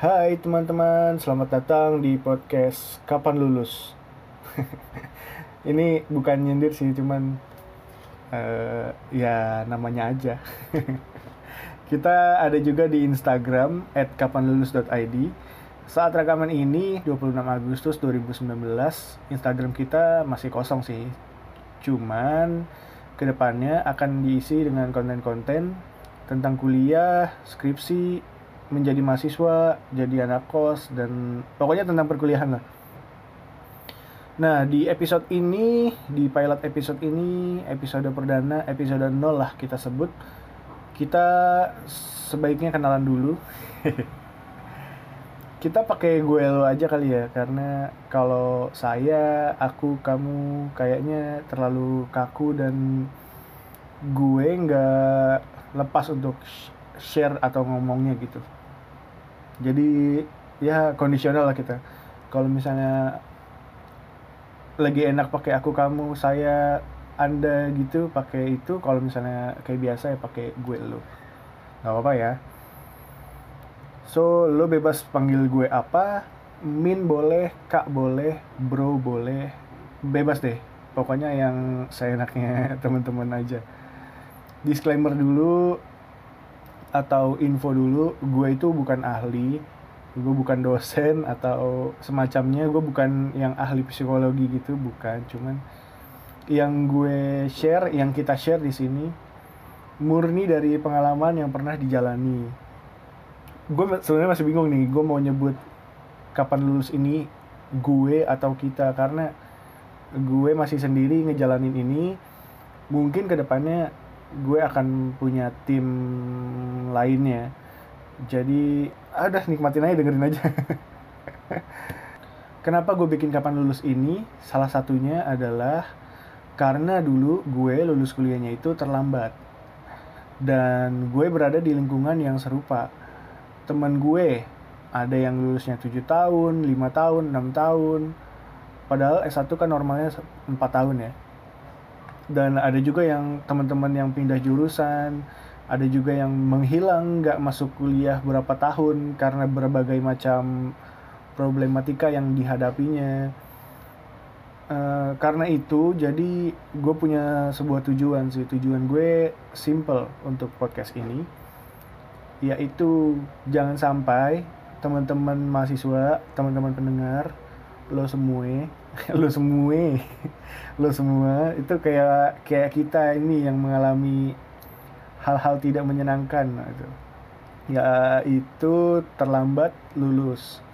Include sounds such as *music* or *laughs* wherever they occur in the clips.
Hai teman-teman, selamat datang di podcast Kapan Lulus. *laughs* Ini bukan nyindir sih, cuman eh, ya namanya aja. *laughs* Kita ada juga di Instagram @kapanlulus.id. Saat rekaman ini 26 Agustus 2019, Instagram kita masih kosong sih. Cuman ke depannya akan diisi dengan konten-konten tentang kuliah, skripsi, menjadi mahasiswa, jadi anak kos, dan pokoknya tentang perkuliahan lah. Nah, di episode ini, di pilot episode ini, episode perdana, episode 0 lah kita sebut, kita sebaiknya kenalan dulu. *laughs* kita pakai gue lo aja kali ya, karena kalau saya, aku, kamu kayaknya terlalu kaku dan gue nggak lepas untuk share atau ngomongnya gitu jadi ya kondisional lah kita. Kalau misalnya lagi enak pakai aku kamu saya anda gitu pakai itu kalau misalnya kayak biasa ya pakai gue lo. Nggak apa-apa ya. So lo bebas panggil gue apa min boleh kak boleh bro boleh bebas deh. Pokoknya yang saya enaknya *laughs* teman-teman aja. Disclaimer dulu atau info dulu gue itu bukan ahli gue bukan dosen atau semacamnya gue bukan yang ahli psikologi gitu bukan. Cuman yang gue share yang kita share di sini murni dari pengalaman yang pernah dijalani. Gue sebenarnya masih bingung nih gue mau nyebut kapan lulus ini gue atau kita. Karena gue masih sendiri ngejalanin ini mungkin ke depannya gue akan punya tim lainnya. Jadi ada nikmatin aja dengerin aja. *laughs* Kenapa gue bikin kapan lulus ini? Salah satunya adalah karena dulu gue lulus kuliahnya itu terlambat. Dan gue berada di lingkungan yang serupa. Teman gue ada yang lulusnya 7 tahun, 5 tahun, 6 tahun. Padahal S1 kan normalnya 4 tahun ya dan ada juga yang teman-teman yang pindah jurusan ada juga yang menghilang nggak masuk kuliah berapa tahun karena berbagai macam problematika yang dihadapinya. Uh, karena itu jadi gue punya sebuah tujuan sih. Tujuan gue simple untuk podcast ini yaitu jangan sampai teman-teman mahasiswa teman-teman pendengar lo semua *laughs* lo semua lo semua itu kayak kayak kita ini yang mengalami hal-hal tidak menyenangkan itu. Ya itu terlambat lulus.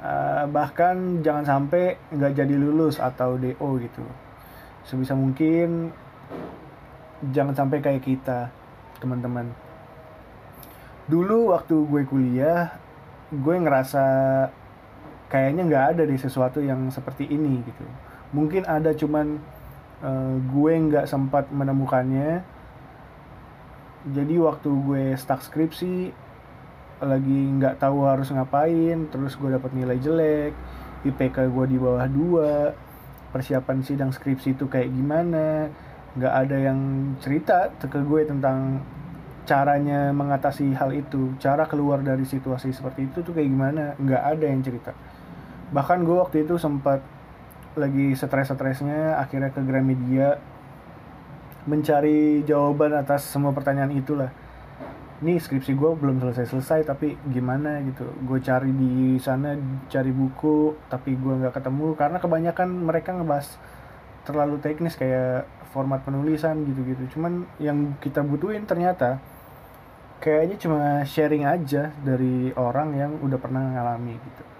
Uh, bahkan jangan sampai nggak jadi lulus atau do gitu. Sebisa mungkin jangan sampai kayak kita teman-teman. Dulu waktu gue kuliah gue ngerasa kayaknya nggak ada di sesuatu yang seperti ini gitu. Mungkin ada cuman uh, gue nggak sempat menemukannya. Jadi waktu gue stuck skripsi lagi nggak tahu harus ngapain terus gue dapat nilai jelek IPK gue di bawah dua persiapan sidang skripsi itu kayak gimana nggak ada yang cerita ke gue tentang caranya mengatasi hal itu. Cara keluar dari situasi seperti itu tuh kayak gimana nggak ada yang cerita bahkan gue waktu itu sempat lagi stres-stresnya akhirnya ke Gramedia mencari jawaban atas semua pertanyaan itulah. Ini skripsi gue belum selesai-selesai tapi gimana gitu. Gue cari di sana cari buku tapi gue nggak ketemu. Karena kebanyakan mereka ngebahas terlalu teknis kayak format penulisan gitu-gitu. Cuman yang kita butuhin ternyata kayaknya cuma sharing aja dari orang yang udah pernah ngalami gitu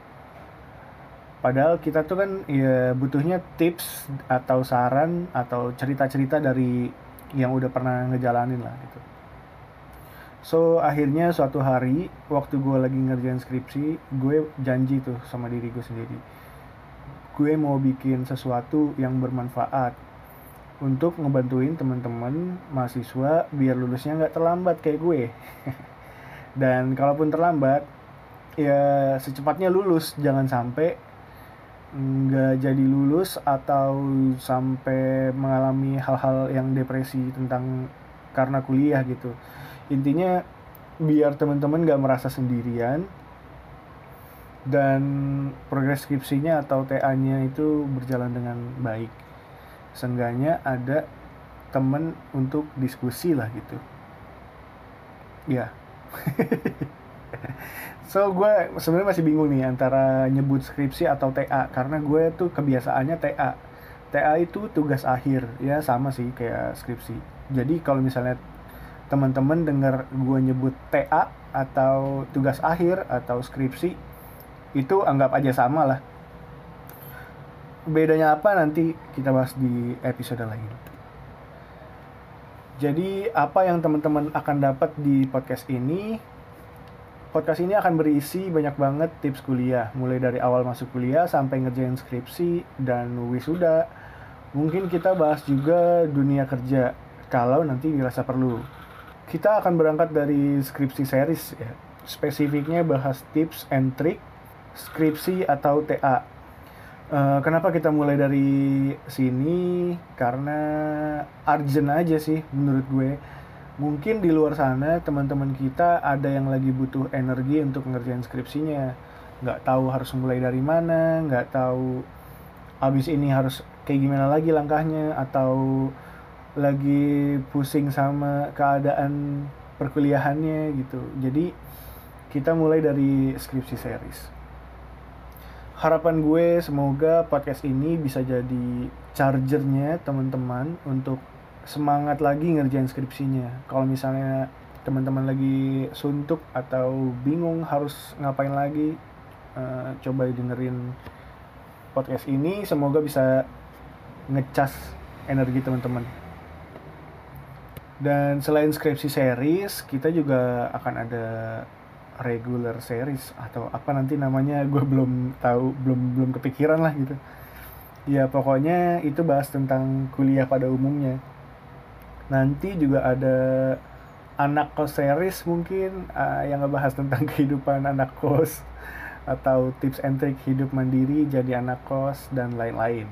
Padahal kita tuh kan ya butuhnya tips atau saran atau cerita-cerita dari yang udah pernah ngejalanin lah gitu. So akhirnya suatu hari waktu gue lagi ngerjain skripsi, gue janji tuh sama diri gue sendiri. Gue mau bikin sesuatu yang bermanfaat untuk ngebantuin teman-teman mahasiswa biar lulusnya nggak terlambat kayak gue. *laughs* Dan kalaupun terlambat, ya secepatnya lulus, jangan sampai nggak jadi lulus atau sampai mengalami hal-hal yang depresi tentang karena kuliah gitu intinya biar teman-teman nggak merasa sendirian dan progres skripsinya atau TA-nya itu berjalan dengan baik. Seenggaknya ada temen untuk diskusi lah gitu. Ya. *laughs* *laughs* so gue sebenarnya masih bingung nih antara nyebut skripsi atau TA karena gue tuh kebiasaannya TA. TA itu tugas akhir ya sama sih kayak skripsi. Jadi kalau misalnya teman-teman dengar gue nyebut TA atau tugas akhir atau skripsi itu anggap aja sama lah bedanya apa nanti kita bahas di episode lain jadi apa yang teman-teman akan dapat di podcast ini podcast ini akan berisi banyak banget tips kuliah mulai dari awal masuk kuliah sampai ngerjain skripsi dan wisuda mungkin kita bahas juga dunia kerja kalau nanti dirasa perlu kita akan berangkat dari skripsi series ya spesifiknya bahas tips and trick skripsi atau TA. Uh, eh, kenapa kita mulai dari sini? Karena urgent aja sih menurut gue. Mungkin di luar sana teman-teman kita ada yang lagi butuh energi untuk ngerjain skripsinya. Nggak tahu harus mulai dari mana, nggak tahu abis ini harus kayak gimana lagi langkahnya, atau lagi pusing sama keadaan perkuliahannya gitu. Jadi kita mulai dari skripsi series harapan gue semoga podcast ini bisa jadi chargernya teman-teman untuk semangat lagi ngerjain skripsinya. Kalau misalnya teman-teman lagi suntuk atau bingung harus ngapain lagi, uh, coba dengerin podcast ini. Semoga bisa ngecas energi teman-teman. Dan selain skripsi series, kita juga akan ada regular series atau apa nanti namanya *laughs* gue belum tahu belum belum kepikiran lah gitu ya pokoknya itu bahas tentang kuliah pada umumnya nanti juga ada anak kos series mungkin uh, yang ngebahas tentang *laughs* kehidupan anak kos atau tips and trick hidup mandiri jadi anak kos dan lain-lain.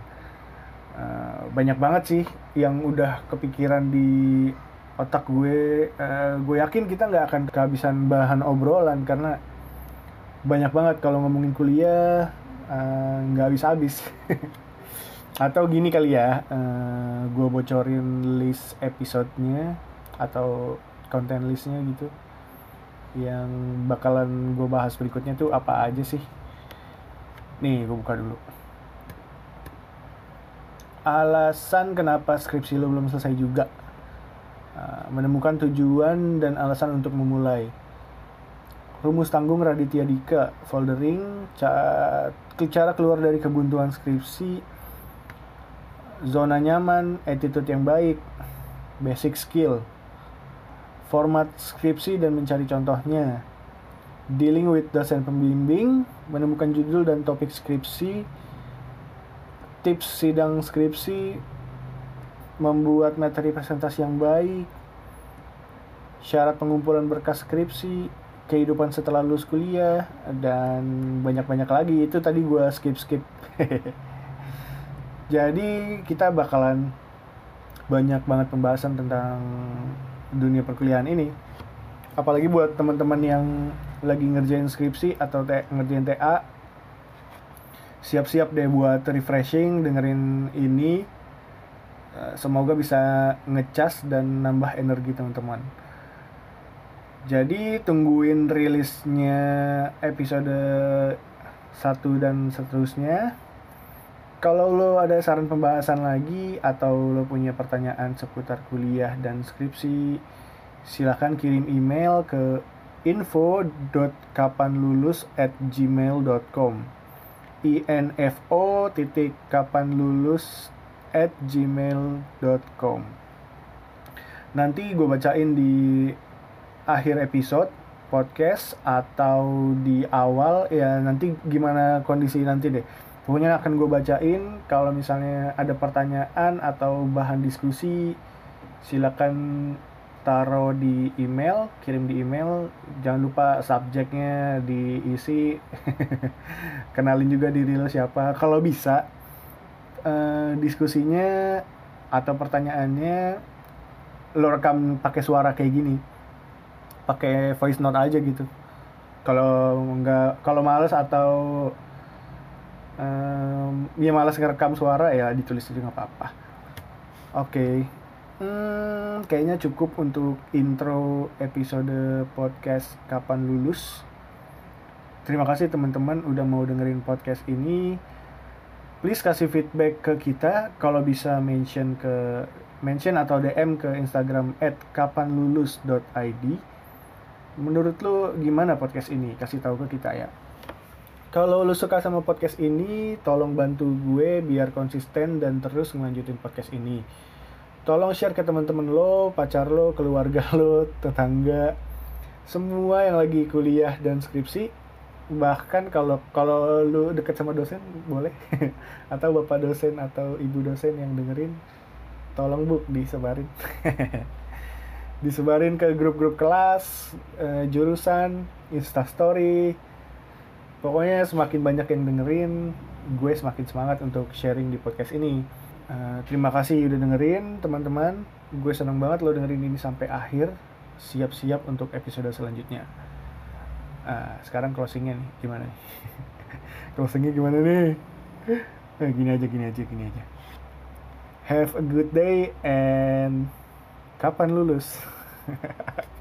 Uh, banyak banget sih yang udah kepikiran di otak gue. Uh, gue yakin kita nggak akan kehabisan bahan obrolan karena banyak banget kalau ngomongin kuliah nggak uh, habis-habis *laughs* atau gini kali ya uh, gue bocorin list episodenya atau konten listnya gitu. Yang bakalan gue bahas berikutnya tuh apa aja sih? Nih gue buka dulu. Alasan kenapa skripsi lo belum selesai juga? Ah, menemukan tujuan dan alasan untuk memulai. Rumus tanggung Raditya Dika, foldering, cara keluar dari kebuntuan skripsi, zona nyaman, attitude yang baik, basic skill, format skripsi dan mencari contohnya, dealing with dosen pembimbing, menemukan judul dan topik skripsi, tips sidang skripsi, membuat materi presentasi yang baik, syarat pengumpulan berkas skripsi, kehidupan setelah lulus kuliah, dan banyak-banyak lagi. Itu tadi gue skip-skip. *laughs* Jadi kita bakalan banyak banget pembahasan tentang dunia perkuliahan ini. Apalagi buat teman-teman yang lagi ngerjain skripsi atau ngerjain TA, siap-siap deh buat refreshing dengerin ini. Eh, semoga bisa ngecas dan nambah energi teman-teman. Jadi tungguin rilisnya episode 1 dan seterusnya kalau lo ada saran pembahasan lagi atau lo punya pertanyaan seputar kuliah dan skripsi silahkan kirim email ke info.kapanlulus at info titik kapan lulus at gmail.com Nanti gue bacain di akhir episode podcast atau di awal. Ya nanti gimana kondisi nanti deh pokoknya akan gue bacain kalau misalnya ada pertanyaan atau bahan diskusi silakan taruh di email kirim di email. Jangan lupa subjeknya diisi. *laughs* Kenalin juga diri lo siapa. Kalau bisa uh, diskusinya atau pertanyaannya lo rekam pakai suara kayak gini. Pakai voice note aja gitu. Kalau nggak kalau males atau um, ya males ngerekam suara ya ditulis aja nggak apa-apa. Oke. Okay. hmm, kayaknya cukup untuk intro episode podcast kapan lulus. Terima kasih teman-teman udah mau dengerin podcast ini. Please kasih feedback ke kita. Kalau bisa mention ke mention atau DM ke Instagram @kapanlulus.id menurut lo gimana podcast ini? Kasih tahu ke kita ya kalau lo suka sama podcast ini tolong bantu gue biar konsisten dan terus ngelanjutin podcast ini. Tolong share ke teman-teman lo pacar lo keluarga *laughs* lo tetangga. Semua yang lagi kuliah dan skripsi bahkan kalau kalau lu deket sama dosen boleh. *laughs* Atau bapak dosen atau ibu dosen yang dengerin tolong bu disebarin. *laughs* Disebarin ke grup-grup kelas, uh, jurusan, instastory. Pokoknya semakin banyak yang dengerin, gue semakin semangat untuk sharing di podcast ini. Uh, terima kasih udah dengerin teman-teman. Gue senang banget lo dengerin ini sampai akhir. Siap-siap untuk episode selanjutnya. Uh, sekarang closingnya nih, gimana nih? *laughs* closingnya gimana nih? Uh, gini aja, gini aja, gini aja. Have a good day and kapan lulus? *laughs*